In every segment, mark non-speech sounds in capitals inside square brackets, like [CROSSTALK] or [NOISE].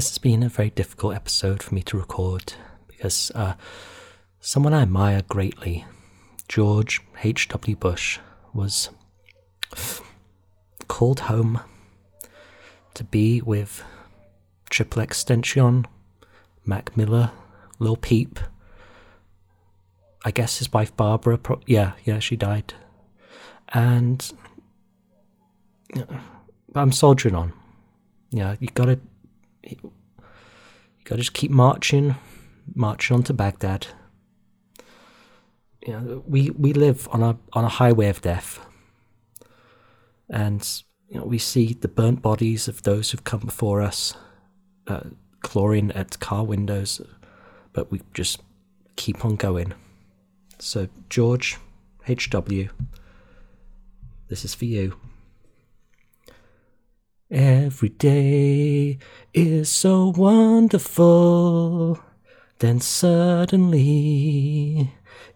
this has been a very difficult episode for me to record because uh, someone I admire greatly, George H.W. Bush, was called home to be with XXXTentacion, Mac Miller, Lil Peep. I guess his wife Barbara. Pro- yeah, yeah, she died, and I'm soldiering on. Yeah, you gotta, you gotta just keep marching, marching on to Baghdad. You know, we we live on a on a highway of death, and you know we see the burnt bodies of those who've come before us, uh, chlorine at car windows, but we just keep on going. So George, H.W. This is for you. Every day is so wonderful, then suddenly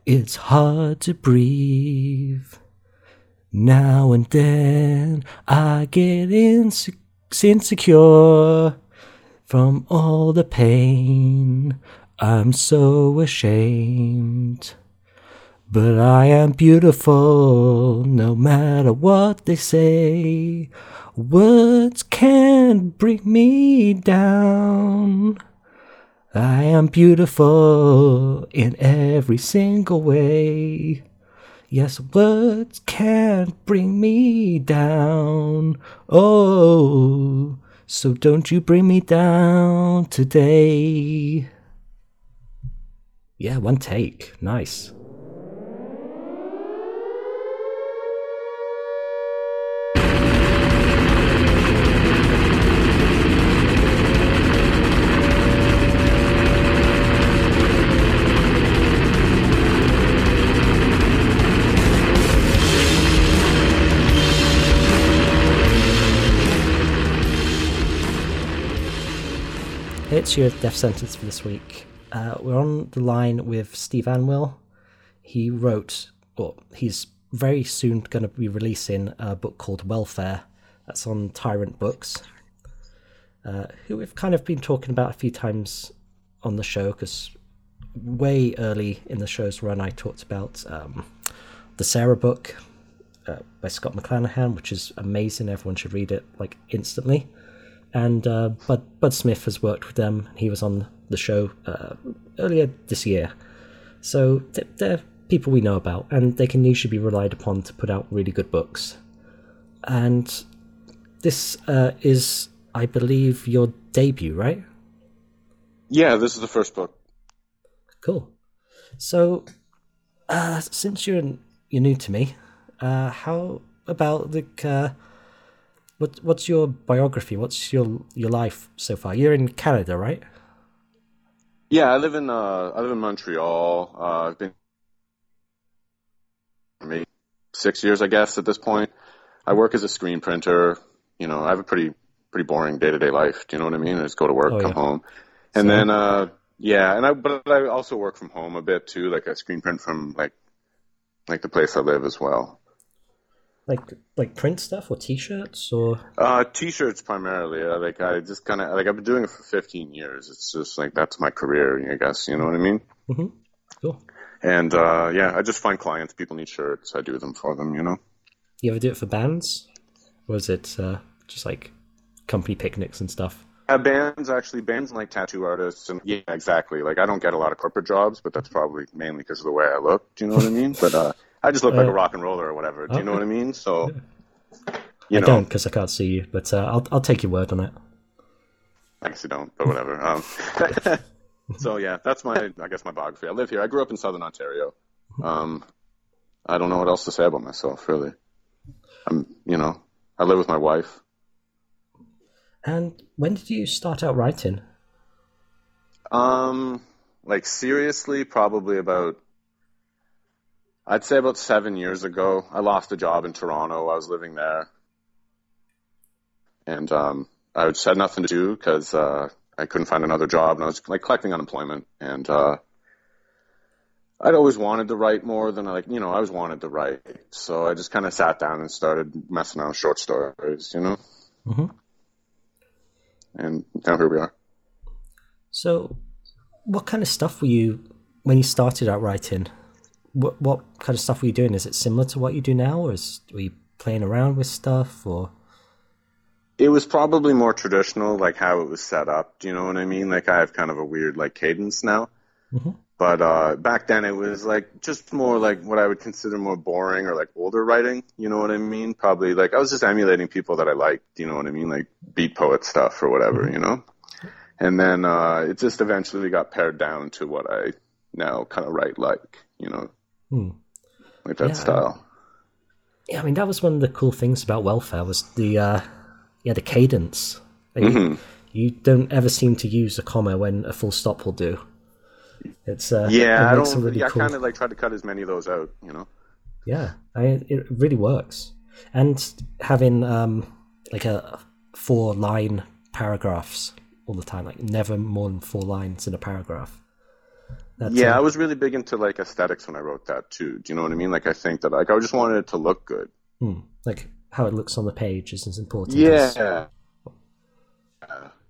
it's hard to breathe. Now and then I get inse- insecure from all the pain. I'm so ashamed. But I am beautiful no matter what they say. Words can't bring me down. I am beautiful in every single way. Yes, words can't bring me down. Oh, so don't you bring me down today. Yeah, one take. Nice. Your death sentence for this week. Uh, we're on the line with Steve Anwyll. He wrote, well, he's very soon going to be releasing a book called Welfare. That's on Tyrant Books, uh, who we've kind of been talking about a few times on the show because way early in the show's run, I talked about um, the Sarah book uh, by Scott McClanahan, which is amazing. Everyone should read it like instantly and uh, Bud Bud Smith has worked with them. He was on the show uh, earlier this year, so they're, people we know about, and they can usually be relied upon to put out really good books. And this uh, is, I believe, your debut, right? Yeah, this is the first book. Cool. So, uh, since you're you're new to me, uh, how about the uh, what what's your biography? What's your your life so far? You're in Canada, right? Yeah, I live in uh, I live in Montreal. Uh, I've been maybe six years, I guess, at this point. I work as a screen printer. You know, I have a pretty pretty boring day to day life. Do you know what I mean? I just go to work, Oh, come yeah. home, and then uh, yeah, and I but I also work from home a bit too. Like I screen print from like like the place I live as well. Like like print stuff or T-shirts or Uh, t-shirts primarily. Uh, like I just kind of like I've been doing it for 15 years. It's just like that's my career, I guess. You know what I mean? Mhm. cool. And uh, yeah, I just find clients. People need shirts. I do them for them. You know? You ever do it for bands, or is it uh, just like company picnics and stuff? Uh, bands actually, bands like tattoo artists, and yeah, exactly. Like I don't get a lot of corporate jobs, but that's probably mainly because of the way I look. Do you know what I mean? But uh, I just look like Uh, a rock and roller or whatever. Do you know what I mean? So, you I know, don't because I can't see you, but uh, I'll I'll take your word on it. I guess you don't, but whatever. Um, [LAUGHS] so yeah, that's my, I guess my biography. I live here. I grew up in Southern Ontario. Um, I don't know what else to say about myself, really. I'm, you know, I live with my wife. And when did you start out writing? Um, like seriously, probably about, I'd say about seven years ago. I lost a job in Toronto. I was living there, and um, I just had nothing to do because uh, I couldn't find another job, and I was like collecting unemployment. And uh, I'd always wanted to write more than I like, you know, I always wanted to write. So I just kind of sat down and started messing around with short stories, you know. Mhm. And now here we are. So, what kind of stuff were you when you started out writing? What what kind of stuff were you doing? Is it similar to what you do now, or is, were you playing around with stuff, or? It was probably more traditional, like how it was set up. Do you know what I mean? Like I have kind of a weird like cadence now. Mm-hmm. But uh, back then it was like just more like what I would consider more boring or like older writing. You know what I mean? Probably like I was just emulating people that I liked. You know what I mean? Like beat poet stuff or whatever. You know. And then uh, it just eventually got pared down to what I now kind of write like. You know, Hmm. like that Yeah, style. Yeah, I mean that was one of the cool things about welfare was the uh, yeah the cadence. Like, Mm-hmm. you, don't ever seem to use a comma when a full stop will do. It's uh, Yeah, it I don't. really yeah, cool. I kind of like try to cut as many of those out. You know. Yeah, I it really works. And having um, like a four line paragraphs all the time, like never more than four lines in a paragraph. That's, Yeah, uh, I was really big into like aesthetics when I wrote that too. Do you know what I mean? Like I think that like I just wanted it to look good. hmm, like how it looks on the page is as important. as- Yeah.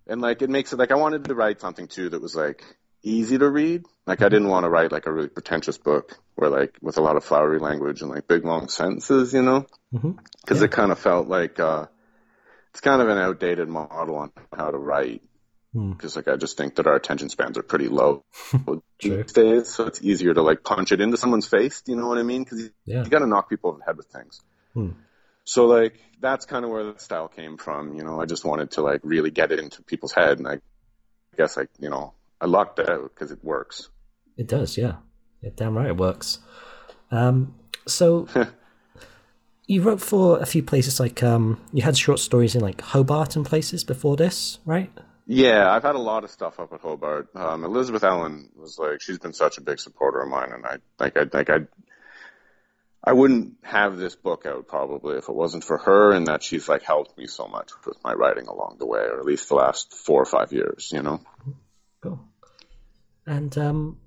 And like it makes it like I wanted to write something too that was like easy to read. Like I didn't want to write like a really pretentious book where like with a lot of flowery language and like big long sentences, you know? Because it kind of felt like uh it's kind of an outdated model on how to write. Hmm. Because like I just think that our attention spans are pretty low [LAUGHS] these days, so it's easier to like punch it into someone's face. Do you know what I mean? Because Yeah. you got to knock people over the head with things. Hmm. So like that's kind of where the style came from. You know, I just wanted to like really get it into people's head, and I guess like you know I lucked out because it works. It does, yeah. yeah. Damn right it works. Um, so [LAUGHS] you wrote for a few places like um, you had short stories in like Hobart and places before this, right? Yeah, I've had a lot of stuff up at Hobart. Um, Elizabeth Ellen was like, she's been such a big supporter of mine, and I like, I like, I, I wouldn't have this book out probably if it wasn't for her, and that she's like helped me so much with my writing along the way, or at least the last four or five years. You know. Cool. And um,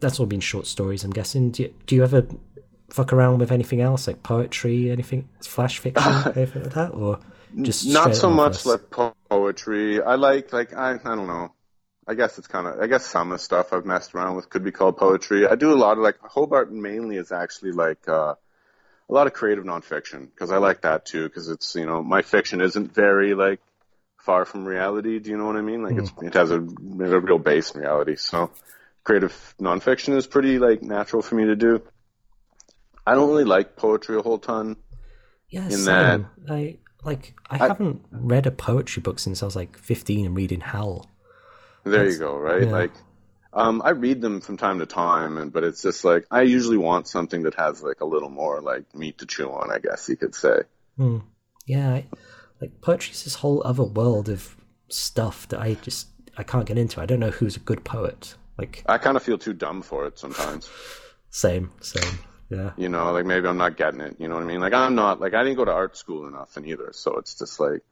that's all been short stories, I'm guessing. Do you, do you ever fuck around with anything else, like poetry, anything, flash fiction, [LAUGHS] anything like that, or just Not so much like poetry. I like like I I don't know. I guess it's kind of I guess some of the stuff I've messed around with could be called poetry. I do a lot of like Hobart mainly is actually like uh, a lot of creative nonfiction because I like that too because it's you know my fiction isn't very like far from reality. Do you know what I mean? Like it's it has a, a real base in reality. So creative nonfiction is pretty like natural for me to do. I don't really like poetry a whole ton. Yeah, in same. I like. I, haven't read a poetry book since I was like fifteen and reading Howl. There you go, right? yeah. Like, um, I read them from time to time, and but it's just like I usually want something that has like a little more like meat to chew on, I guess you could say. Hmm. Yeah, I, like poetry's this whole other world of stuff that I just I can't get into. I don't know who's a good poet. Like I kind of feel too dumb for it sometimes. [SIGHS] same, same. Yeah. You know, like maybe I'm not getting it. You know what I mean? Like I'm not like I didn't go to art school or nothing either, so it's just like.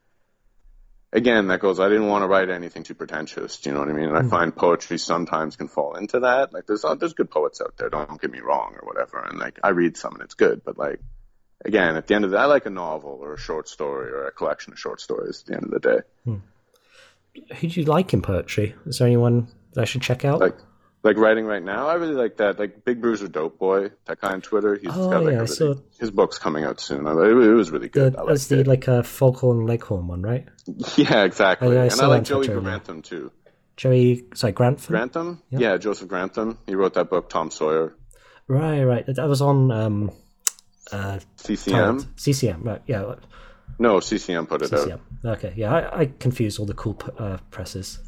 Again, that goes. I didn't want to write anything too pretentious. Do you know what I mean? And I find poetry sometimes can fall into that. Like, there's uh, there's good poets out there. Don't get me wrong, or whatever. And like, I read some and it's good, but like, again, at the end of the, day, I like a novel or a short story or a collection of short stories. At the end of the day, Who do you like in poetry? Is there anyone that I should check out? like like writing right now, I really like that. Like Big Bruiser Dope Boy, that guy on Twitter. He's Oh, got like yeah, I really, saw- his book's coming out soon. I- It, it was really the, good. I that's the it. like a uh, Foghorn Leghorn one, right? [LAUGHS] Yeah, exactly. Yeah, I and I like Joey yeah. Grantham too. Joey, sorry, Grantham. Grantham? Yeah. Joseph Grantham. He wrote that book, Tom Sawyer. Right, right. That was on um, uh, CCM? CCM. Right, yeah, No, CCM put it out. CCM. Okay, yeah. I, I confuse all the cool uh, presses.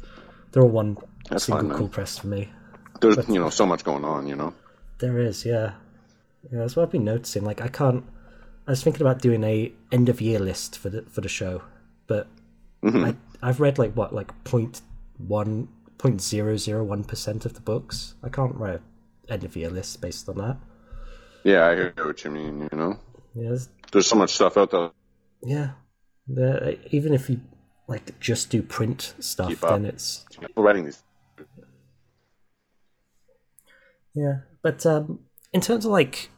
They're all one That's single fine, cool press for me. There's, you know, so much going on, you know. There is, yeah. Yeah, that's what I've been noticing. Like, I can't. I was thinking about doing a end of year list for the for the show, but Mm-hmm. I I've read like what like point one point zero zero one percent of the books. I can't write end of year list based on that. Yeah, I hear what you mean, you know. Yeah, there's- so much stuff out there. yeah. Even if you like just do print stuff, then it's writing these. Yeah, but um, in terms of like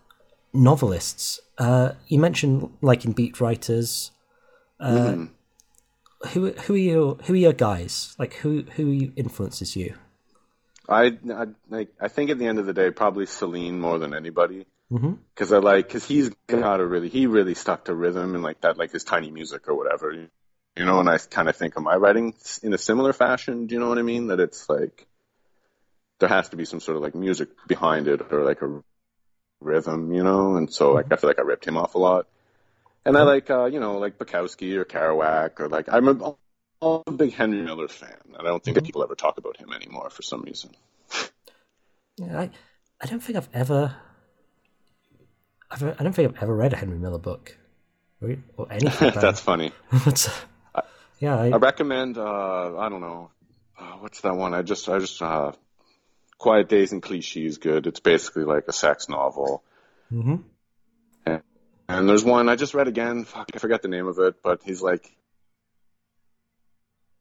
novelists, uh, you mentioned like in beat writers. Uh, who who are your who are your guys? Like who who influences you? I, I like. I think at the end of the day, probably Celine more than anybody. Because I like, because he's got a really, he really stuck to rhythm and like that, like his tiny music or whatever. You know, and I kind of think, am I writing in a similar fashion? Do you know what I mean? That it's like there has to be some sort of like music behind it or like a rhythm, you know. And so like I feel like I ripped him off a lot. And I like, uh, you know, like Bukowski or Kerouac or like I'm a, I'm a big Henry Miller fan. and I don't think that people ever talk about him anymore for some reason. Yeah, I I don't think I've ever. I've, I don't think I've ever read a Henry Miller book, or, or [LAUGHS] anything. That's funny. [LAUGHS] yeah, I, I recommend. Uh, I don't know. Uh, what's that one? I just, I just. Uh, Quiet Days and Clichy is good. It's basically like a sex novel. Mhm. And, and there's one I just read again. Fuck, I forget the name of it, but he's like,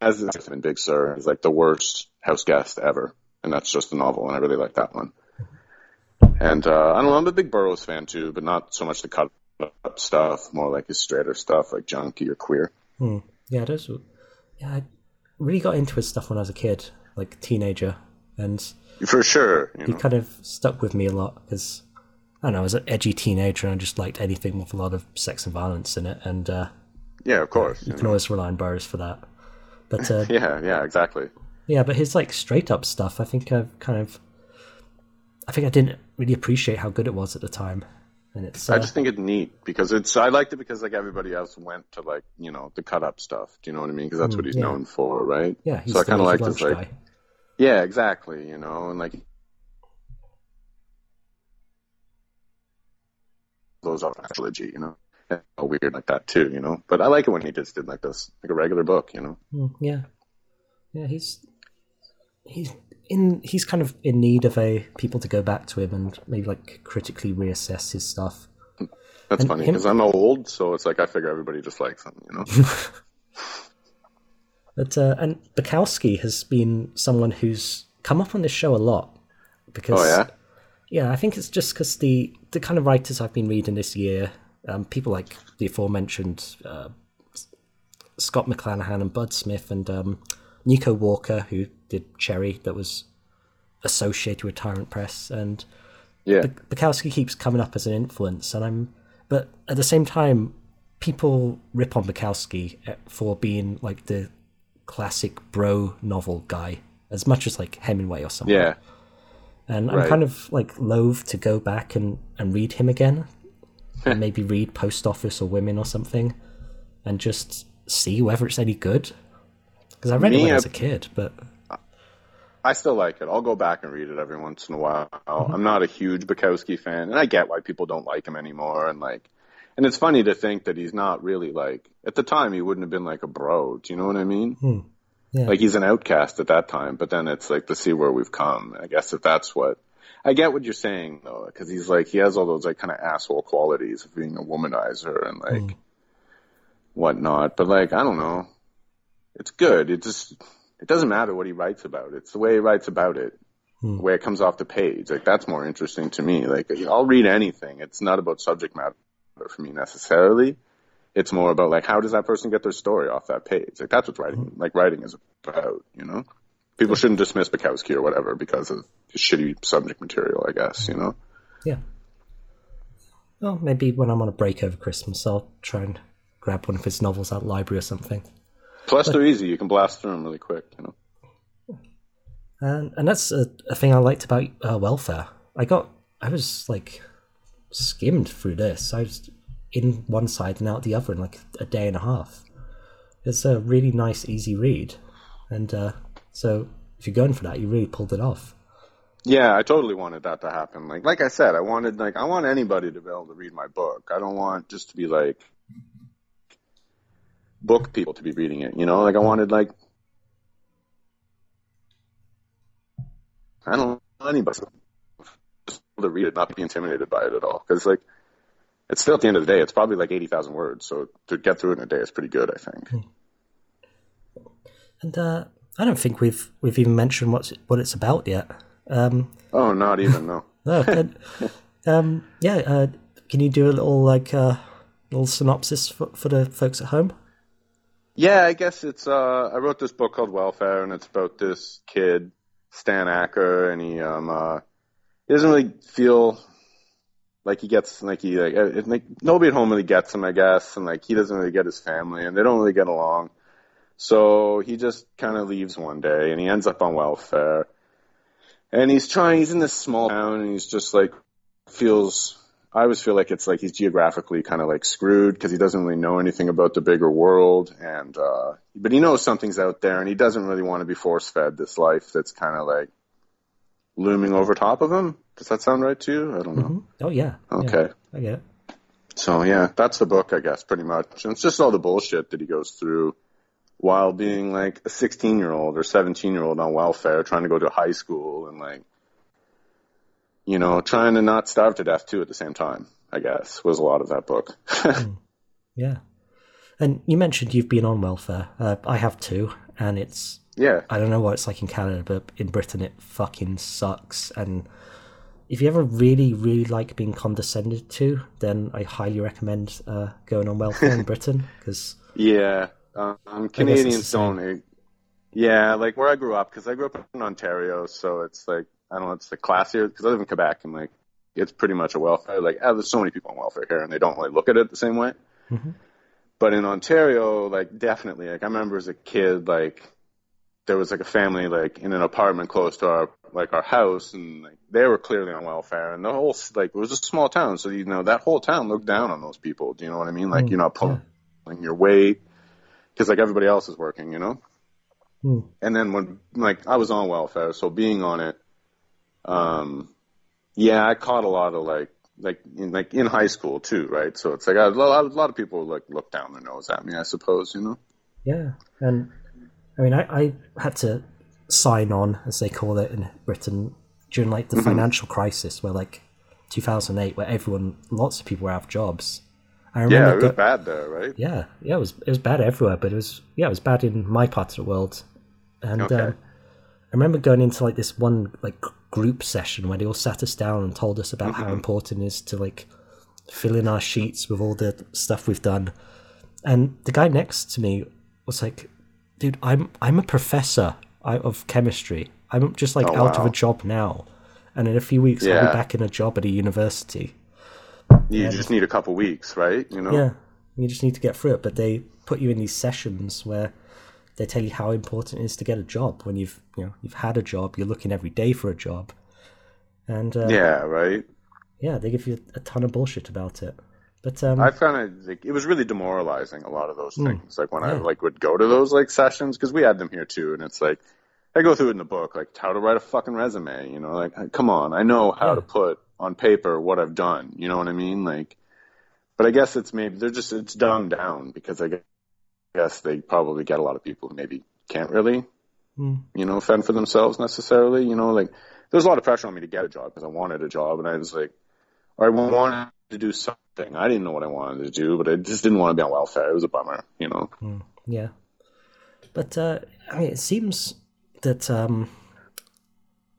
as in Big Sur, he's like the worst house guest ever, and that's just a novel, and I really like that one. And uh, I don't know. I'm a big Burroughs fan too, but not so much the cut up stuff, more like his straighter stuff, like junkie or queer. hmm, yeah, those. Yeah, I really got into his stuff when I was a kid, like teenager, and For sure. You he know? kind of stuck with me a lot because I don't know, I was an edgy teenager and I just liked anything with a lot of sex and violence in it, and uh, Yeah, of course. you you can know. always rely on Burroughs for that. But uh, [LAUGHS] Yeah, yeah, exactly. Yeah, but his like straight up stuff, I think I've kind of, I think I didn't really appreciate how good it was at the time, and it's uh, I just think it's neat because it's. I liked it because like everybody else went to like you know the cut up stuff. Do you know what I mean? Because that's what he's yeah. known for, right? yeah, he's so I kind of naked liked his lunch like guy. Yeah, exactly. You know, and like those are trilogy. You know, weird like that too. You know, but I like it when he just did like this, like a regular book. You know. Mm, yeah, yeah, he's he's in he's kind of in need of a people to go back to him and maybe like critically reassess his stuff. That's And funny him- because I'm old, so it's like I figure everybody just likes him. You know. [LAUGHS] But uh, and Bukowski has been someone who's come up on this show a lot because oh yeah. Yeah, I think it's just because the the kind of writers I've been reading this year, um, people like the aforementioned uh, Scott McClanahan and Bud Smith and um, Nico Walker, who did Cherry, that was associated with Tyrant Press, and Yeah. Bukowski keeps coming up as an influence, and I'm, but at the same time, people rip on Bukowski eh, for being like the classic bro novel guy, as much as like Hemingway or something. Yeah. And I'm Right. kind of like loath to go back and, and read him again. [LAUGHS] and maybe read Post Office or Women or something and just see whether it's any good. Because I read it Me, when I I- was a kid, but I still like it. I'll go back and read it every once in a while. Mm-hmm. I'm not a huge Bukowski fan, and I get why people don't like him anymore. And like, and it's funny to think that he's not really like at the time he wouldn't have been like a bro. Do you know what I mean? Hmm. Yeah. Like he's an outcast at that time, but then it's like to see where we've come. I guess if that's what I get what you're saying though, because he's like he has all those like kind of asshole qualities of being a womanizer and like hmm. whatnot. But like I don't know, it's good. It just it doesn't matter what he writes about. It's the way he writes about it, hmm. the way it comes off the page. Like that's more interesting to me. Like I'll read anything. It's not about subject matter for me necessarily. It's more about like how does that person get their story off that page? Like that's what writing like writing is about. You know, people shouldn't dismiss Bukowski or whatever because of his shitty subject material. I guess you know. yeah. Well, maybe when I'm on a break over Christmas, I'll try and grab one of his novels the library or something. Plus, they're easy. You can blast through them really quick. You know. And and that's a, a thing I liked about uh, welfare. I got I was like skimmed through this. I was in one side and out the other in like a day and a half. It's a really nice, easy read, and uh, so if you're going for that, you really pulled it off. Yeah, I totally wanted that to happen. Like, like I said, I wanted like I want anybody to be able to read my book. I don't want just to be like book people to be reading it. You know, like I wanted like I don't know anybody to read it, not be intimidated by it at all. Because like it's still at the end of the day, it's probably like eighty thousand words. So to get through it in a day is pretty good, I think. And uh, I don't think we've we've even mentioned what's what it's about yet. Um, Oh, not even no. [LAUGHS] oh, good. um, yeah, uh, can you do a little like uh, little synopsis for, for the folks at home? Yeah, I guess it's. Uh, I wrote this book called Welfare, and it's about this kid, Stan Acker, and he um uh, he doesn't really feel like he gets like he like, it, like nobody at home really gets him, I guess, and like he doesn't really get his family, and they don't really get along. So he just kind of leaves one day, and he ends up on welfare. And he's trying. He's in this small town, and he's just like feels. I always feel like it's like he's geographically kind of like screwed because he doesn't really know anything about the bigger world, and uh, but he knows something's out there, and he doesn't really want to be force fed this life that's kind of like looming over top of him. Does that sound right to you? I don't know. Mhm. Oh yeah. Okay. Yeah, I get it. So yeah, that's the book, I guess, pretty much. And it's just all the bullshit that he goes through while being like a 16 year old or 17 year old on welfare, trying to go to high school and like, you know, trying to not starve to death too at the same time. I guess was a lot of that book. [LAUGHS] Yeah. And you mentioned you've been on welfare. Uh, I have too, and it's yeah, I don't know what it's like in Canada, but in Britain it fucking sucks. And if you ever really, really like being condescended to, then I highly recommend uh, going on welfare in [LAUGHS] Britain because yeah. Um, Canadians don't. Yeah, like where I grew up, because I grew up in Ontario, so it's like I don't know, it's the classier. Because I live in Quebec, and like it's pretty much a welfare. Like ah, there's so many people on welfare here, and they don't really look at it the same way. Mhm. But in Ontario, like definitely, like I remember as a kid, like there was like a family like in an apartment close to our like our house, and like they were clearly on welfare, and the whole like it was a small town, so you know that whole town looked down on those people. Do you know what I mean? Like Mm, you're not pulling your weight because like everybody else is working, you know. Hmm. And then when like I was on welfare, so being on it, um, yeah, I caught a lot of like like in like in high school too, right? So it's like a lot, a lot of people like look down their nose at me, I suppose, you know. Yeah, and I mean, I, I had to sign on, as they call it in Britain, during like the Mm-hmm. financial crisis, where like 2008, where everyone, lots of people were out of jobs. I remember Yeah, it was go- bad there, right? yeah, yeah, it was it was bad everywhere, but it was yeah, it was bad in my part of the world, and Okay. um, I remember going into like this one like group session where they all sat us down and told us about Mm-hmm. how important it is to like fill in our sheets with all the stuff we've done. And the guy next to me was like, "Dude, I'm I'm a professor of chemistry. I'm just like Oh, out of a job now, and in a few weeks I'll be back in a job at a university." You just need a couple weeks, right? You know. Yeah, you just need to get through it. But they put you in these sessions where they tell you how important it is to get a job when you've you know you've had a job, you're looking every day for a job, and uh, Yeah, right. yeah, they give you a ton of bullshit about it. But um, I found it like it was really demoralizing. A lot of those things, like when I like would go to those like sessions because we had them here too, and it's like I go through it in the book, like how to write a fucking resume. You know, like come on, I know how Yeah. to put on paper what I've done. You know what I mean? Like, but I guess it's maybe they're just it's dumbed down because I guess they probably get a lot of people who maybe can't really, Hmm. you know, fend for themselves necessarily. You know, like there's a lot of pressure on me to get a job because I wanted a job, and I was like, I wanted to do something. I didn't know what I wanted to do, but I just didn't want to be on welfare. It was a bummer, you know. yeah, but uh, I mean, it seems that um,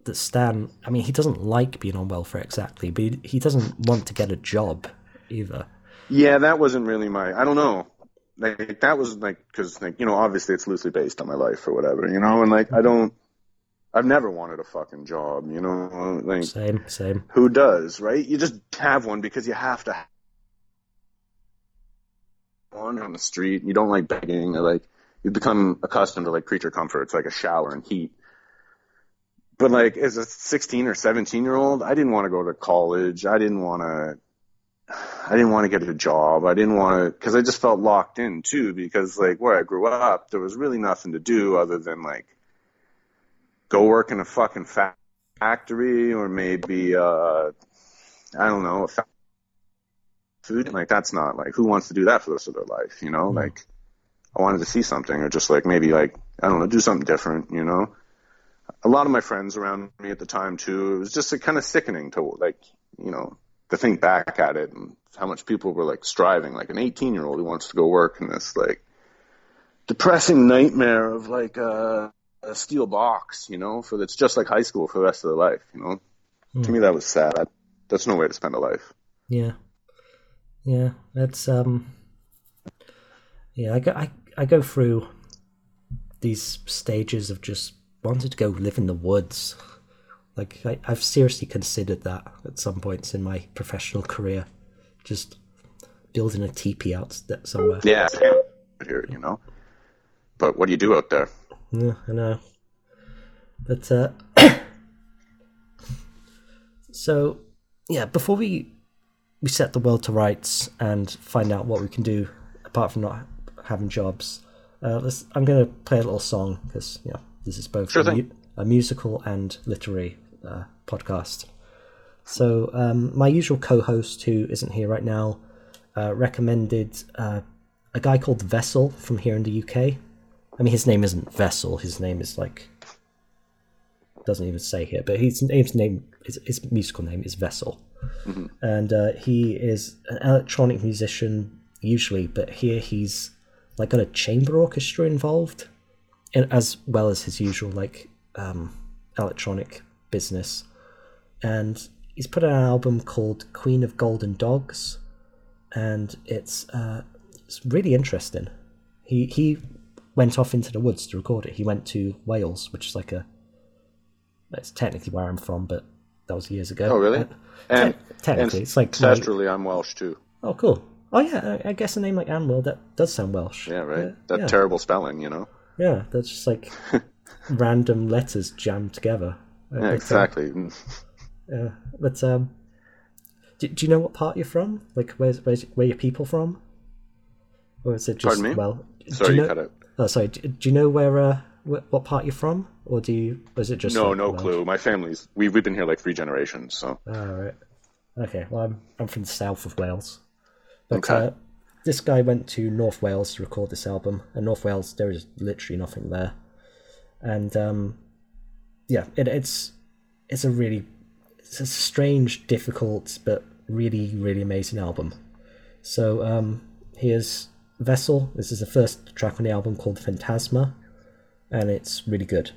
that Stan. I mean, he doesn't like being on welfare exactly, but he doesn't want to get a job either. Yeah, that wasn't really my. I don't know. Like that was like because like you know obviously it's loosely based on my life or whatever, you know, and like I mm-hmm. don't. I've never wanted a fucking job, you know. Like Same, same. who does, right? You just have one because you have to. have One on the street, you don't like begging, or like you become accustomed to like creature comforts, like a shower and heat. But like as a 16 or 17 year old, I didn't want to go to college. I didn't want to. I didn't want to get a job. I didn't want to because I just felt locked in too. Because like where I grew up, there was really nothing to do other than like go work in a fucking fa- factory or maybe uh I don't know, a fa- food. Like that's not like who wants to do that for the rest of their life, you know? Like I wanted to see something or just like maybe like I don't know, do something different, you know? A lot of my friends around me at the time too, it was just like, kind of sickening to like, you know, to think back at it and how much people were like striving, like an 18 year old who wants to go work in this like depressing nightmare of like uh, a steel box, you know, for that's just like high school for the rest of their life, you know. To me, that was sad. I, that's no way to spend a life. Yeah, yeah. That's um. Yeah, I, gu- I I go through these stages of just wanted to go live in the woods. Like I, I've seriously considered that at some points in my professional career, just building a teepee out somewhere. Yeah, here, you know. But what do you do out there? Yeah, I know. But uh, [COUGHS] so yeah, before we we set the world to rights and find out what we can do apart from not having jobs, uh, let's, I'm going to play a little song because you know this is both Sure a, thing. a musical and literary uh, podcast. So um, my usual co-host, who isn't here right now, uh, recommended uh, a guy called Vessel from here in the UK. I mean, his name isn't Vessel. His name is like doesn't even say here, but his name's name his, his musical name is Vessel, and uh, he is an electronic musician usually, but here he's like got a chamber orchestra involved, and as well as his usual like um, electronic business, and he's put out an album called Queen of Golden Dogs, and it's uh, it's really interesting. He he went off into the woods to record it. He went to Wales, which is like a that's technically where I'm from, but that was years ago. Oh, really? Uh, And, te- technically, and it's like my- ancestrally, I'm Welsh too. oh, cool. Oh yeah, I, I guess a name like Anwyll that does sound Welsh. Yeah, right. Yeah, that yeah. terrible spelling, you know. Yeah, that's just like [LAUGHS] random letters jammed together. Yeah, exactly. [LAUGHS] Yeah, but um, do, do you know what part you're from? Like, where's, where's where your people from? Or is it just Pardon me? well? Sorry, you you cut out. Oh, sorry. Do, do you know where uh, wh- what part you're from, or do you? Or is it just No, like, no Welsh? clue. My family's we've we've been here like three generations, so Oh, right. Okay. Well, I'm I'm from the south of Wales, but Okay. uh, this guy went to North Wales to record this album, and North Wales there is literally nothing there, and um, yeah, it, it's it's a really it's a strange, difficult, but really really amazing album. So um, here's Vessel. This is the first track on the album called Phantasma, and it's really good.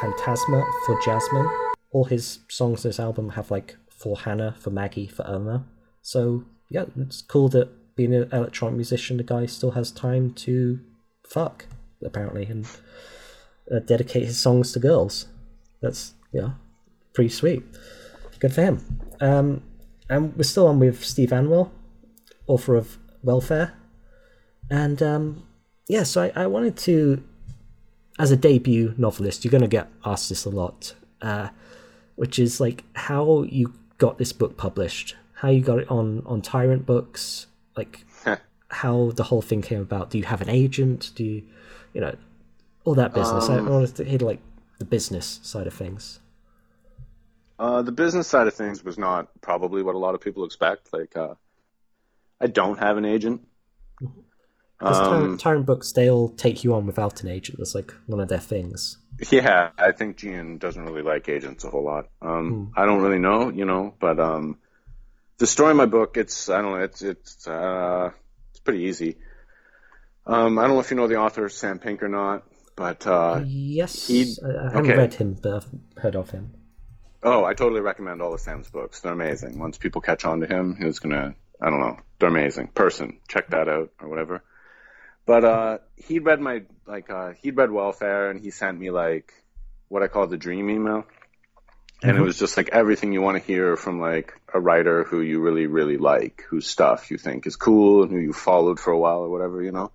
Phantasma for Jasmine. All his songs this album have like for Hannah, for Maggie, for Irma. So yeah, it's cool that being an electronic musician, the guy still has time to fuck apparently and uh, dedicate his songs to girls. That's yeah, pretty sweet. Good for him. Um, and we're still on with Steve Anwyll, author of Welfare, and um, yeah, so I, I wanted to, as a debut novelist, you're going to get asked this a lot, uh, which is like how you got this book published, how you got it on on Tyrant Books, like how the whole thing came about. Do you have an agent? Do you, you know, all that business? Um, I wanted to hear like the business side of things. Uh, the business side of things was not probably what a lot of people expect. Like, uh, I don't have an agent. Because Um, Tyrant, Books, they'll take you on without an agent. That's like one of their things. Yeah, I think Gian doesn't really like agents a whole lot. Um, I don't really know, you know, but um, the story in my book, it's I don't know, it's it's uh, it's pretty easy. Um, I don't know if you know the author Sam Pink or not, but uh, Yes, he- I, I haven't okay. read him, but I've heard of him. oh, I totally recommend all of Sam's books. They're amazing. Once people catch on to him, he's gonna I don't know, they're amazing. Person, check that out or whatever. But uh, he read my like uh, he'd read Welfare and he sent me like what I call the dream email. And it was just like everything you want to hear from like a writer who you really, really like, whose stuff you think is cool and who you followed for a while or whatever, you know?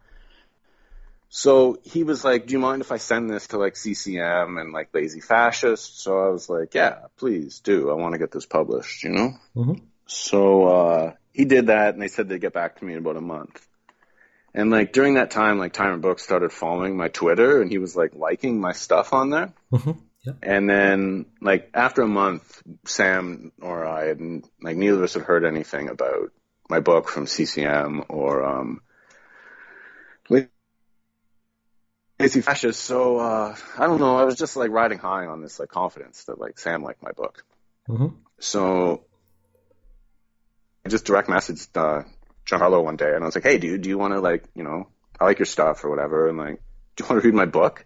So he was like, do you mind if I send this to like CCM and like Lazy Fascist? So I was like, yeah, please do. I want to get this published, you know? Mhm. So, uh, he did that and they said they'd get back to me in about a month. And like during that time, like Tyrant Books started following my Twitter and he was like liking my stuff on there. Mhm. Yep. And then, like after a month, Sam or I had like neither of us had heard anything about my book from CCM or um, Lazy Fascist. So uh, I don't know. I was just like riding high on this like confidence that like Sam liked my book. Mhm. So I just direct messaged uh, Giancarlo one day, and I was like, "Hey, dude, do you want to like you know I like your stuff or whatever, and like do you want to read my book?"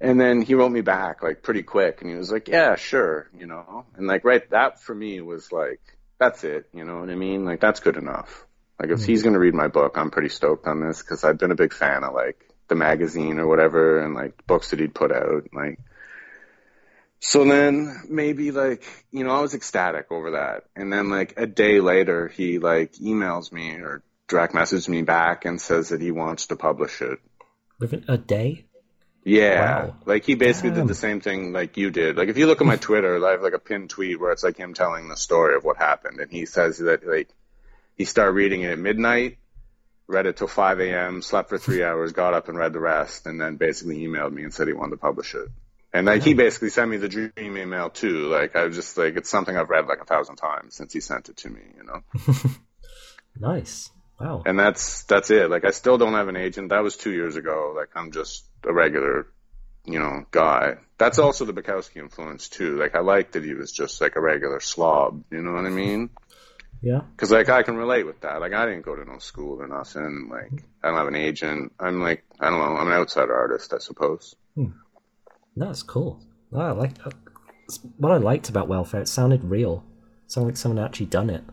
And then he wrote me back like pretty quick and he was like, yeah, sure, you know, and like, right, that for me was like, that's it. You know what I mean? Like, that's good enough. Like, if hmm. he's going to read my book, I'm pretty stoked on this because I've been a big fan of like the magazine or whatever and like books that he'd put out. Like, so then maybe like, you know, I was ecstatic over that. And then like a day later, he like emails me or direct messages me back and says that he wants to publish it. Within a day. Yeah, Wow. like he basically Damn. did the same thing like you did. Like if you look at my Twitter, I have like a pinned tweet where it's like him telling the story of what happened, and he says that like he started reading it at midnight, read it till 5 a.m., slept for three hours, got up and read the rest, and then basically emailed me and said he wanted to publish it. And like he basically sent me the dream email too. Like I was just like it's something I've read like a thousand times since he sent it to me, you know. [LAUGHS] Nice. Wow. And that's that's it. Like I still don't have an agent. That was two years ago. Like I'm just a regular, you know, guy. That's also the Bukowski influence too. Like I like that he was just like a regular slob. You know what I mean? Yeah. Because like I can relate with that. Like I didn't go to no school or nothing. Like I don't have an agent. I'm like I don't know. I'm an outside artist, I suppose. No, it's cool. No, I like uh, what I liked about welfare. It sounded real. It sounded like someone actually done it.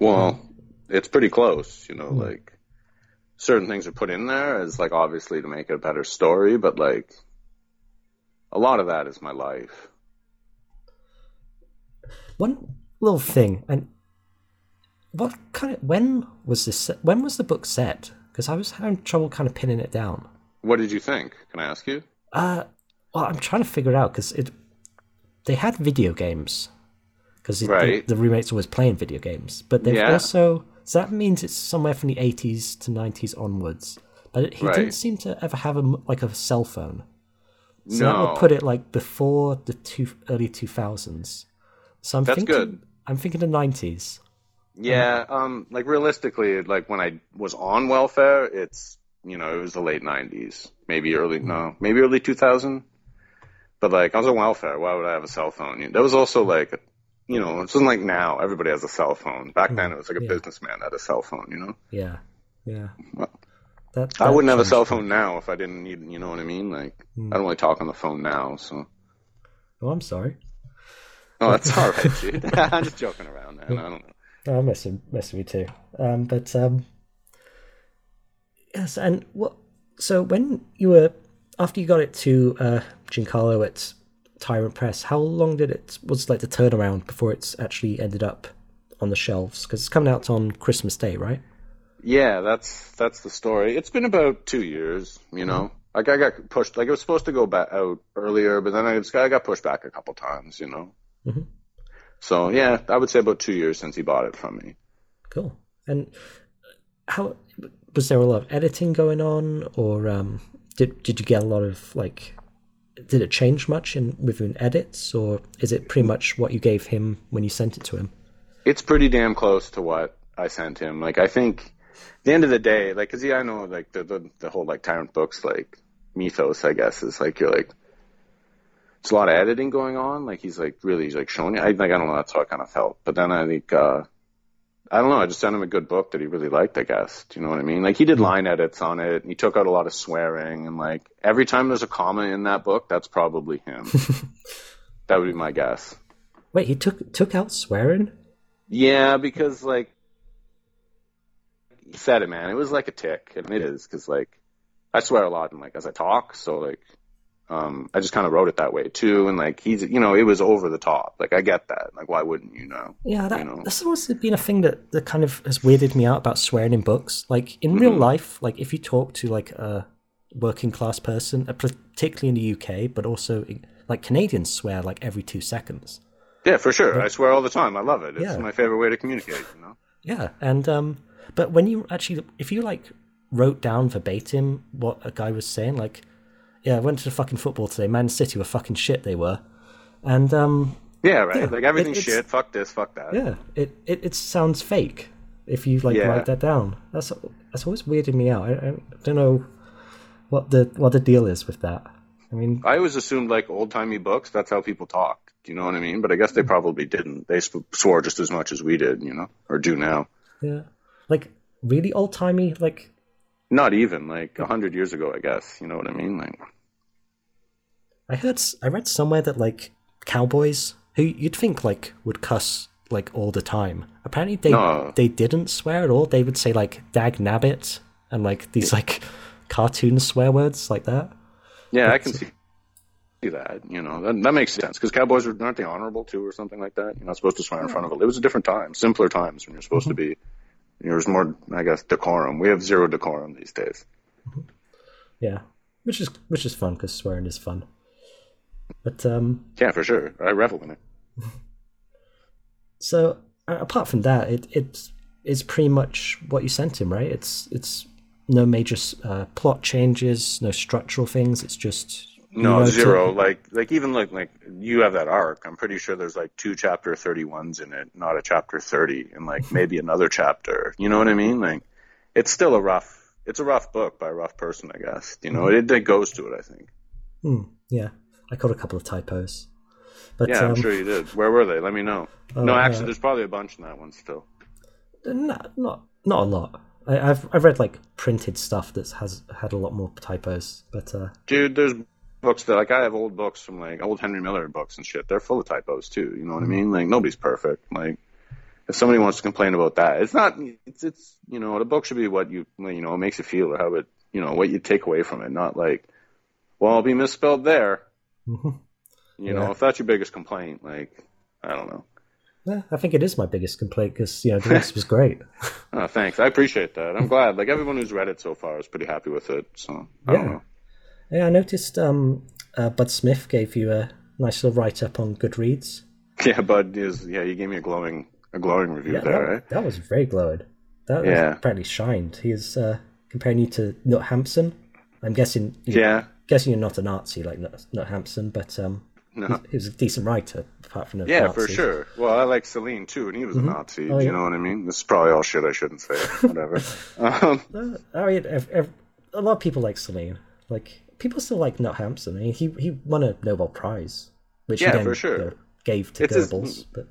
Well, it's pretty close. You know, like certain things are put in there as like obviously to make it a better story, but like a lot of that is my life. One little thing, and what kind of when was this? When was the book set? Because I was having trouble kind of pinning it down. What did you think? Can I ask you? Uh, well, I'm trying to figure it out because it they had video games because Right. the, the roommates always playing video games, but they've Yeah. also so that means it's somewhere from the 80s to 90s onwards. But it, he Right. didn't seem to ever have a like a cell phone, so that would put it like before the two early 2000s. So I'm That's thinking good. I'm thinking the 90s. Yeah, um, like realistically, like when I was on welfare, it's you know it was the late '90s, maybe early no, maybe early 2000. But like I was on welfare, why would I have a cell phone? There was also like, you know, it wasn't like now everybody has a cell phone. Back then, it was like a Yeah. businessman had a cell phone. You know, Yeah, yeah. That, I wouldn't have a cell phone now if I didn't need. You know what I mean? Like Hmm. I don't really talk on the phone now, so. Oh, I'm sorry. Oh, that's all right, dude. [LAUGHS] [LAUGHS] I'm just joking around, man. I don't know. No, I'm messing messing with you too. Um, but um, yes, and what? So when you were after you got it to uh, Giancarlo at Tyrant Press, how long did it was like the turnaround before it's actually ended up on the shelves? Because it's coming out on Christmas Day, right? Yeah, that's that's the story. It's been about two years, you know. Like I got pushed. Like it was supposed to go back out earlier, but then I just got, I got pushed back a couple times, you know. Mhm. So yeah, I would say about two years since he bought it from me. Cool. And how was there a lot of editing going on, or um, did did you get a lot of like? Did it change much in within edits, or is it pretty much what you gave him when you sent it to him? It's pretty damn close to what I sent him. Like I think, the end of the day, like because yeah, I know like the, the the whole like Tyrant Books like mythos, I guess, is like you're like. It's a lot of editing going on. Like he's like really he's like showing you. I like I don't know. That's how I kind of felt. But then I think uh I don't know. I just sent him a good book that he really liked. I guess. Do you know what I mean? Like he did hmm. line edits on it. And he took out a lot of swearing and like every time there's a comma in that book, that's probably him. [LAUGHS] that would be my guess. Wait, he took took out swearing? Yeah, because like he said it, man. It was like a tick, and it is because like I swear a lot, and like as I talk, so like um I just kind of wrote it that way too, and like he's you know it was over the top. Like I get that. Like why wouldn't you know? Yeah, that, You know. that's always been a thing that, that kind of has weirded me out about swearing in books. Like in real Mhm. life, like if you talk to like a working class person, uh, particularly in the UK, but also like Canadians swear like every two seconds. Yeah, for sure. I swear all the time. I love it. It's Yeah. my favorite way to communicate. You know. Yeah, and um, but when you actually, if you like wrote down verbatim what a guy was saying, like, yeah, I went to the fucking football today. Man City were fucking shit. They were, and um, Yeah, right. Yeah, like everything's it- shit. Fuck this. Fuck that. yeah, it, it it sounds fake if you like Yeah. write that down. That's that's always weirded me out. I, I don't know what the what the deal is with that. I mean, I always assumed like old timey books. That's how people talked. Do you know what I mean? But I guess they probably didn't. They sw- swore just as much as we did. You know, or do now. yeah, like really old timey. Like, Not even like a hundred years ago. I guess. You know what I mean? Like. I heard, I read somewhere that like cowboys who you'd think like would cuss like all the time. Apparently they No. they didn't swear at all. They would say like "dag nabbit" and like these like cartoon swear words like that. Yeah, I can see that. You know, that, that makes sense because cowboys are aren't they honorable too, or something like that? You're not supposed to swear in front of it. It was a different time, simpler times when you're supposed mm-hmm. to be. There was more, I guess, decorum. We have zero decorum these days. Yeah, which is which is fun because swearing is fun. But um, Yeah, for sure. I revel in it. [LAUGHS] so uh, apart from that, it it's it's pretty much what you sent him, right? It's it's no major uh, plot changes, no structural things. It's just No, zero. Like, like even like like you have that arc. I'm pretty sure there's like two chapter 31s in it, not a chapter 30, and like [LAUGHS] maybe another chapter. You know what I mean? Like, it's still a rough. It's a rough book by a rough person, I guess. You know, it, it goes to it. I think. Hmm, yeah, I caught a couple of typos. But Yeah, um, I'm sure you did. Where were they? Let me know. Oh, no, uh, actually, there's probably a bunch in that one still. not not not a lot. I, I've I've read like printed stuff that has had a lot more typos, but uh, Dude, there's books that like I have old books from like old Henry Miller books and shit. They're full of typos too. You know what I mean? Like nobody's perfect. Like if somebody wants to complain about that, it's not. It's it's you know the book should be what you you know it makes you feel or how it you know what you take away from it, not like well I'll be misspelled there. mhm. You know if that's your biggest complaint, like I don't know. yeah, I think it is my biggest complaint because you know the rest was great. [LAUGHS] Oh, thanks, I appreciate that. I'm glad. Like everyone who's read it so far is pretty happy with it. So I don't know. Yeah, I noticed um, uh, Bud Smith gave you a nice little write up on Goodreads. [LAUGHS] Yeah, Bud is. Yeah, you gave me a glowing a glowing review Yeah, there, that, right? that was very glowing. That Yeah. was apparently shined. He is uh, comparing you to Knut Hamsun. I'm guessing. Yeah. Guessing you're not a Nazi like Knut, Knut Hamsun, but um, No. he was a decent writer apart from the Yeah, Nazis. for sure. Well, I like Celine too, and he was a Nazi. Oh, do yeah. you know what I mean? This is probably all shit I shouldn't say. Whatever. [LAUGHS] um, Uh, I mean, ev- ev- a lot of people like Celine. Like people still like Knut Hamsun. I mean, he he won a Nobel Prize, which Yeah, he then for sure. you know, gave to It's his- But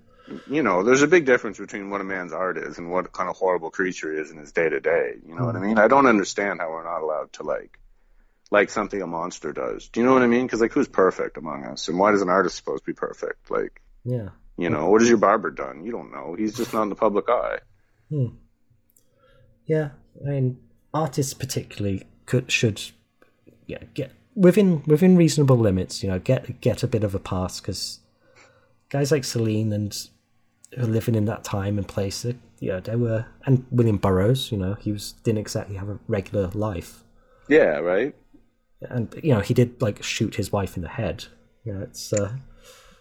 you know, there's a big difference between what a man's art is and what kind of horrible creature he is in his day to day. You know what I mean? I don't understand how we're not not allowed to like like something a monster does. Do you know what I mean? Because like, who's perfect among us, and why does an artist supposed to be perfect? Like, yeah, you know, what has your barber done? You don't know. He's just not in the public eye. Hmm. Yeah, I mean, artists particularly could should yeah get within within reasonable limits. You know, get get a bit of a pass because guys like Celine and who are living in that time and place, you know, they were and William Burroughs. You know, he was didn't exactly have a regular life. Yeah, right. And you know, he did like shoot his wife in the head. You know, it's uh,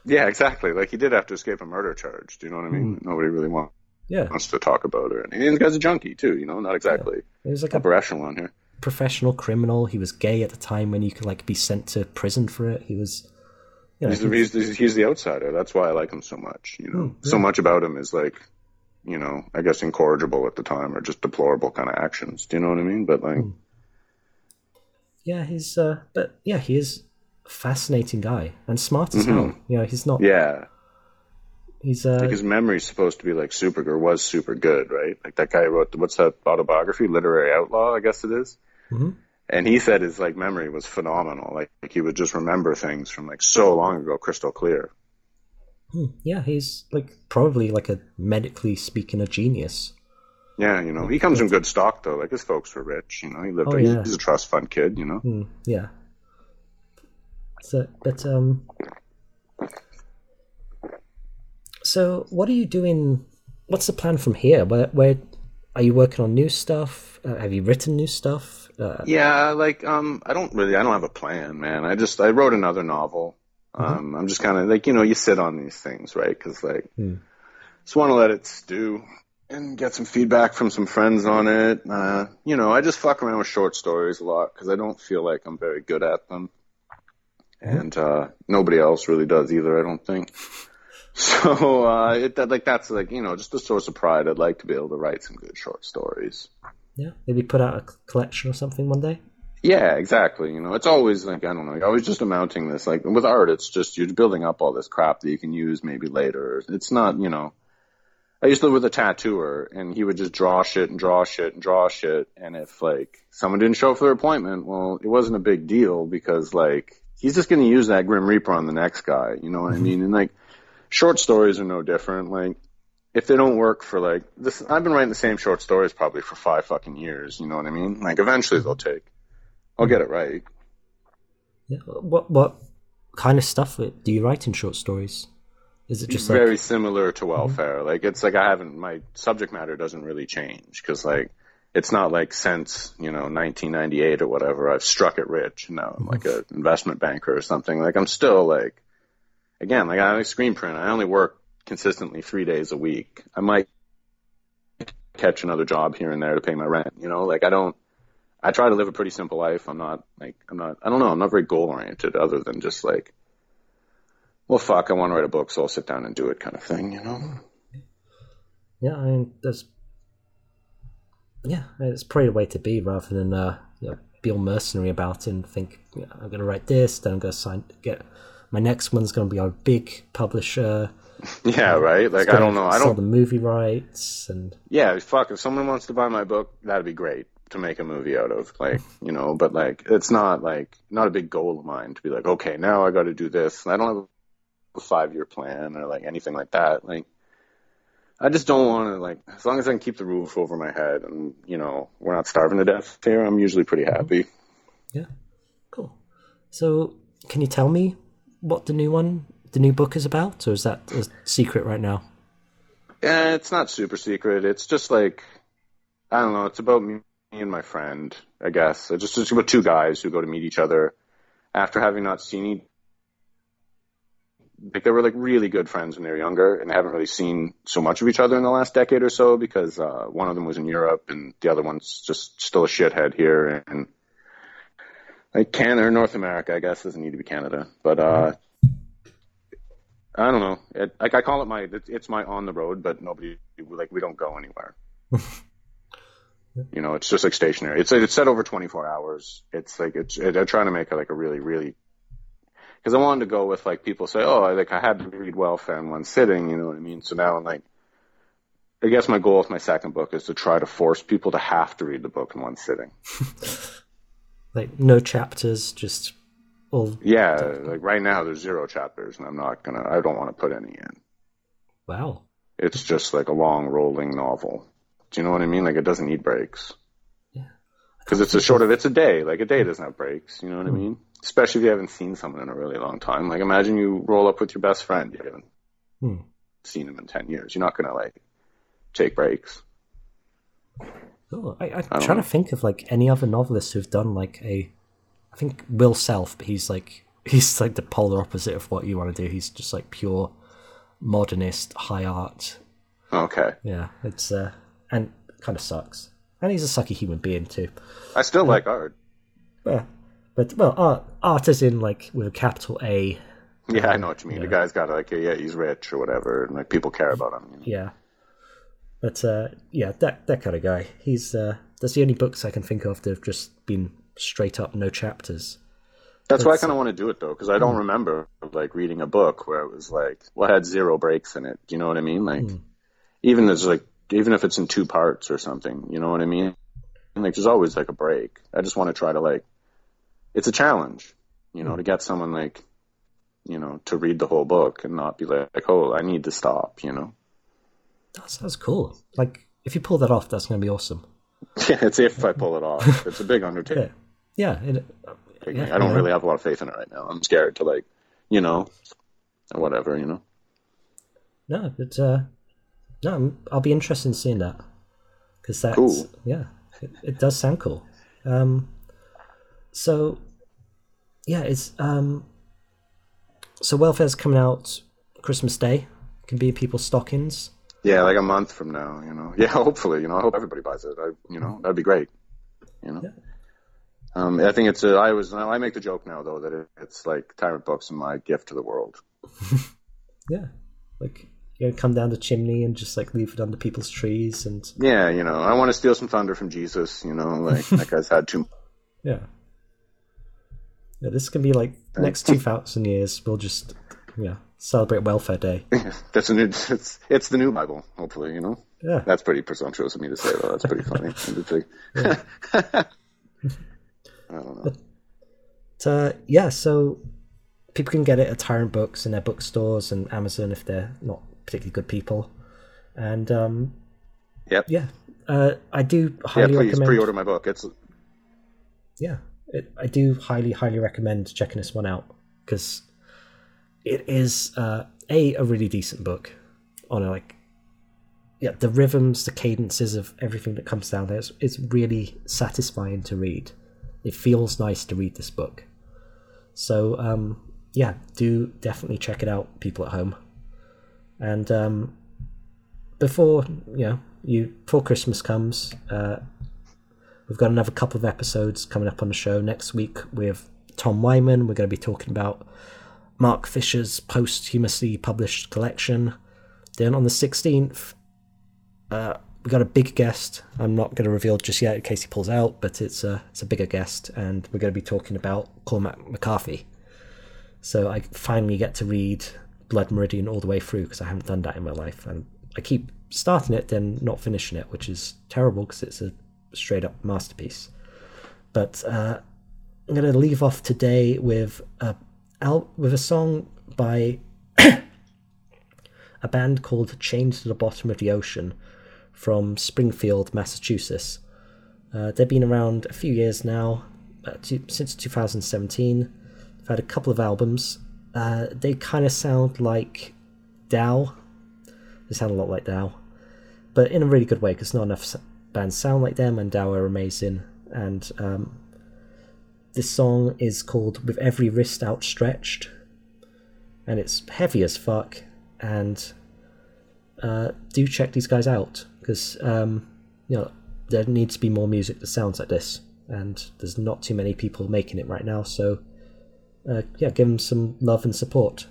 yeah, exactly. Like he did have to escape a murder charge. Do you know what I mean? Mm. Nobody really wants yeah. wants to talk about it. And the guy's a junkie too. You know, not exactly. Yeah. He was like upper a echelon here. Professional criminal. He was gay at the time when you could like be sent to prison for it. He was. You know, he's, the, he's, he's the outsider. That's why I like him so much. You know, mm, yeah. so much about him is like, you know, I guess incorrigible at the time or just deplorable kind of actions. Do you know what I mean? But like, mm. yeah, he's. uh But yeah, he is a fascinating guy and smart as mm-hmm. hell. You know, he's not. Yeah. He's uh. Like his memory's supposed to be like super or was super good, right? Like that guy wrote what's that autobiography, Literary Outlaw, I guess it is. Mm-hmm. And he said his like memory was phenomenal. Like, like he would just remember things from like so long ago, crystal clear. Hmm. Yeah, he's like probably like a medically speaking a genius. Yeah, you know, he comes from good stock though. Like his folks were rich. You know, he lived. Oh, yeah. He's a trust fund kid. You know. Hmm. Yeah, so, but um, so what are you doing? What's the plan from here? Where, where are you working on new stuff? Uh, have you written new stuff? Uh, yeah, like um, I don't really, I don't have a plan, man. I just I wrote another novel. Mm-hmm. Um, I'm just kind of like you know you sit on these things, right? Because like mm. just want to let it stew and get some feedback from some friends on it. Uh, you know, I just fuck around with short stories a lot because I don't feel like I'm very good at them and uh, nobody else really does either. I don't think. [LAUGHS] So uh, it, that, like that's like you know just a source of pride. I'd like to be able to write some good short stories. Yeah, maybe put out a collection or something one day. Yeah, exactly. You know, it's always like I don't know. You're always just amounting this. Like with art, it's just you're building up all this crap that you can use maybe later. It's not you know. I used to live with a tattooer, and he would just draw shit and draw shit and draw shit. And if like someone didn't show up for their appointment, well, it wasn't a big deal because like he's just going to use that Grim Reaper on the next guy. You know what mm-hmm. I mean? And like short stories are no different. Like if they don't work for like this, I've been writing the same short stories probably for five fucking years. You know what I mean? Like eventually they'll take. I'll get it right. Yeah. What what kind of stuff do you write in short stories? Is it just very like... similar to welfare? Mm-hmm. Like it's like I haven't my subject matter doesn't really change because like it's not like since you know 1998 or whatever I've struck it rich. now I'm like an investment banker or something. Like I'm still like, again, like I screen print. I only work consistently three days a week. I might catch another job here and there to pay my rent. You know, like I don't. I try to live a pretty simple life. I'm not like I'm not. I don't know. I'm not very goal oriented, other than just like, well, fuck. I want to write a book, so I'll sit down and do it, kind of thing. You know. Yeah, I mean, that's. yeah, it's probably the way to be rather than uh, you know, be all mercenary about it and think I'm going to write this, then I'm going to sign get my next one's going to be a big publisher. [LAUGHS] Yeah, right. Like I don't know. I don't the movie rights and yeah, fuck. If someone wants to buy my book, that'd be great to make a movie out of. Like [LAUGHS] you know, but like it's not like not a big goal of mine to be like, okay, now I got to do this. I don't have a five year plan or like anything like that. Like I just don't want to like as long as I can keep the roof over my head and you know we're not starving to death here. I'm usually pretty mm-hmm. happy. Yeah, cool. So can you tell me what the new one, the new book is about, or is that a secret right now? Yeah, it's not super secret. It's just like I don't know. It's about me and my friend. I guess it's just it's about two guys who go to meet each other after having not seen like they were like really good friends when they were younger and they haven't really seen so much of each other in the last decade or so because uh, one of them was in Europe and the other one's just still a shithead here and like Canada or North America, I guess doesn't need to be Canada, but uh, I don't know. It, like I call it my it's my on the road, but nobody like we don't go anywhere. [LAUGHS] you know, it's just like stationary. It's it's set over 24 hours. It's like it's it, I'm trying to make it like a really really because I wanted to go with like people say, oh, I like I had to read Welfare in one sitting, you know what I mean? So now I'm like, I guess my goal with my second book is to try to force people to have to read the book in one sitting. [LAUGHS] Like no chapters, just all. Yeah, like right now there's zero chapters, and I'm not gonna. I don't want to put any in. Wow. It's just like a long rolling novel. Do you know what I mean? Like it doesn't need breaks. Yeah. Because it's a short of it's a day. Like a day doesn't have breaks. You know what I mean? Especially if you haven't seen someone in a really long time. Like imagine you roll up with your best friend. You haven't Hmm. seen him in ten years. You're not gonna like take breaks. Oh, I, I'm don't trying know. to think of like any other novelists who've done like a. I think Will Self, but he's like [LAUGHS] he's like the polar opposite of what you want to do. He's just like pure modernist, high art. Okay. Yeah, it's uh, and kind of sucks. And he's a sucky human being too. I still like art. Yeah, but well, art, art is in like with a capital A. Yeah, I know what you mean. The guy's got like, yeah, he's rich or whatever, and like people care about him. You know? Yeah, but uh, yeah, that that kind of guy. He's uh, that's the only books I can think of that have just been straight up no chapters. That's why I kind of want to do it though, because I don't remember like reading a book where it was like, well, it had zero breaks in it. Do you know what I mean? Like, even there's like, even if it's in two parts or something, you know what I mean? And like, there's always like a break. I just want to try to like, it's a challenge, you know, to get someone like, you know, to read the whole book and not be like, oh, I need to stop, you know? That sounds cool. Like if you pull that off, that's going to be awesome. Yeah, [LAUGHS] it's if I pull it off. [LAUGHS] It's a big undertaking. Yeah, yeah. It, yeah I don't know. really have a lot of faith in it right now. I'm scared to like, you know, whatever, you know. No, but uh, no, I'm, I'll be interested in seeing that because that's Cool. yeah, it, it does sound cool. Um, so yeah, it's um, so welfare's coming out Christmas Day. It Can be people's stockings. Yeah, like a month from now, you know. [LAUGHS] Yeah, hopefully, you know. I hope everybody buys it. I, you know, that'd be great. You know. Um, I think it's. A, I was. I make the joke now though that it, it's like Tyrant Books and my gift to the world. [LAUGHS] Yeah, like you know, come down the chimney and just like leave it under people's trees and Yeah, you know. I want to steal some thunder from Jesus. You know, like [LAUGHS] that guy's had too. yeah. Yeah, this can be like next two thousand years. We'll just yeah celebrate Welfare Day. [LAUGHS] That's a new. It's it's the new Bible. Hopefully, you know. Yeah, That's pretty presumptuous of me to say though. That's pretty funny. [LAUGHS] [LAUGHS] I don't know. But, uh, yeah, so people can get it at Tyrant Books in their bookstores and Amazon if they're not particularly good people. And um, Yep. yeah, uh, I do highly Yeah, please recommend. pre-order my book. It's Yeah, it, I do highly, highly recommend checking this one out because it is uh, a a really decent book on a, like yeah the rhythms, the cadences of everything that comes down there. It's, really satisfying to read. It feels nice to read this book. So um, yeah, do definitely check it out, people at home. And um, before you know, you before Christmas comes, uh, we've got another couple of episodes coming up on the show next week with Tom Wyman. We're going to be talking about Mark Fisher's posthumously published collection. Then on the sixteenth, uh, we got a big guest. I'm not going to reveal just yet in case he pulls out, but it's a it's a bigger guest, and we're going to be talking about Cormac McCarthy. So I finally get to read Blood Meridian all the way through because I haven't done that in my life, and I keep starting it then not finishing it, which is terrible because it's a straight up masterpiece. But uh, I'm going to leave off today with a al- with a song by [COUGHS] a band called Chained to the Bottom of the Ocean from Springfield, Massachusetts. Uh, they've been around a few years now, uh, two, since 2017. They've had a couple of albums. Uh, they kind of sound like Dow. They sound a lot like Dow, but in a really good way because not enough bands sound like them, and Dow are amazing. And um, this song is called "With Every Wrist Outstretched," and it's heavy as fuck. And uh, do check these guys out because um, you know there needs to be more music that sounds like this, and there's not too many people making it right now. So uh, yeah, give them some love and support,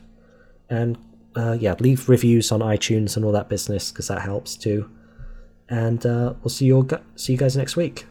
and uh, yeah, leave reviews on iTunes and all that business because that helps too. And uh, we'll see you all gu- see you guys next week.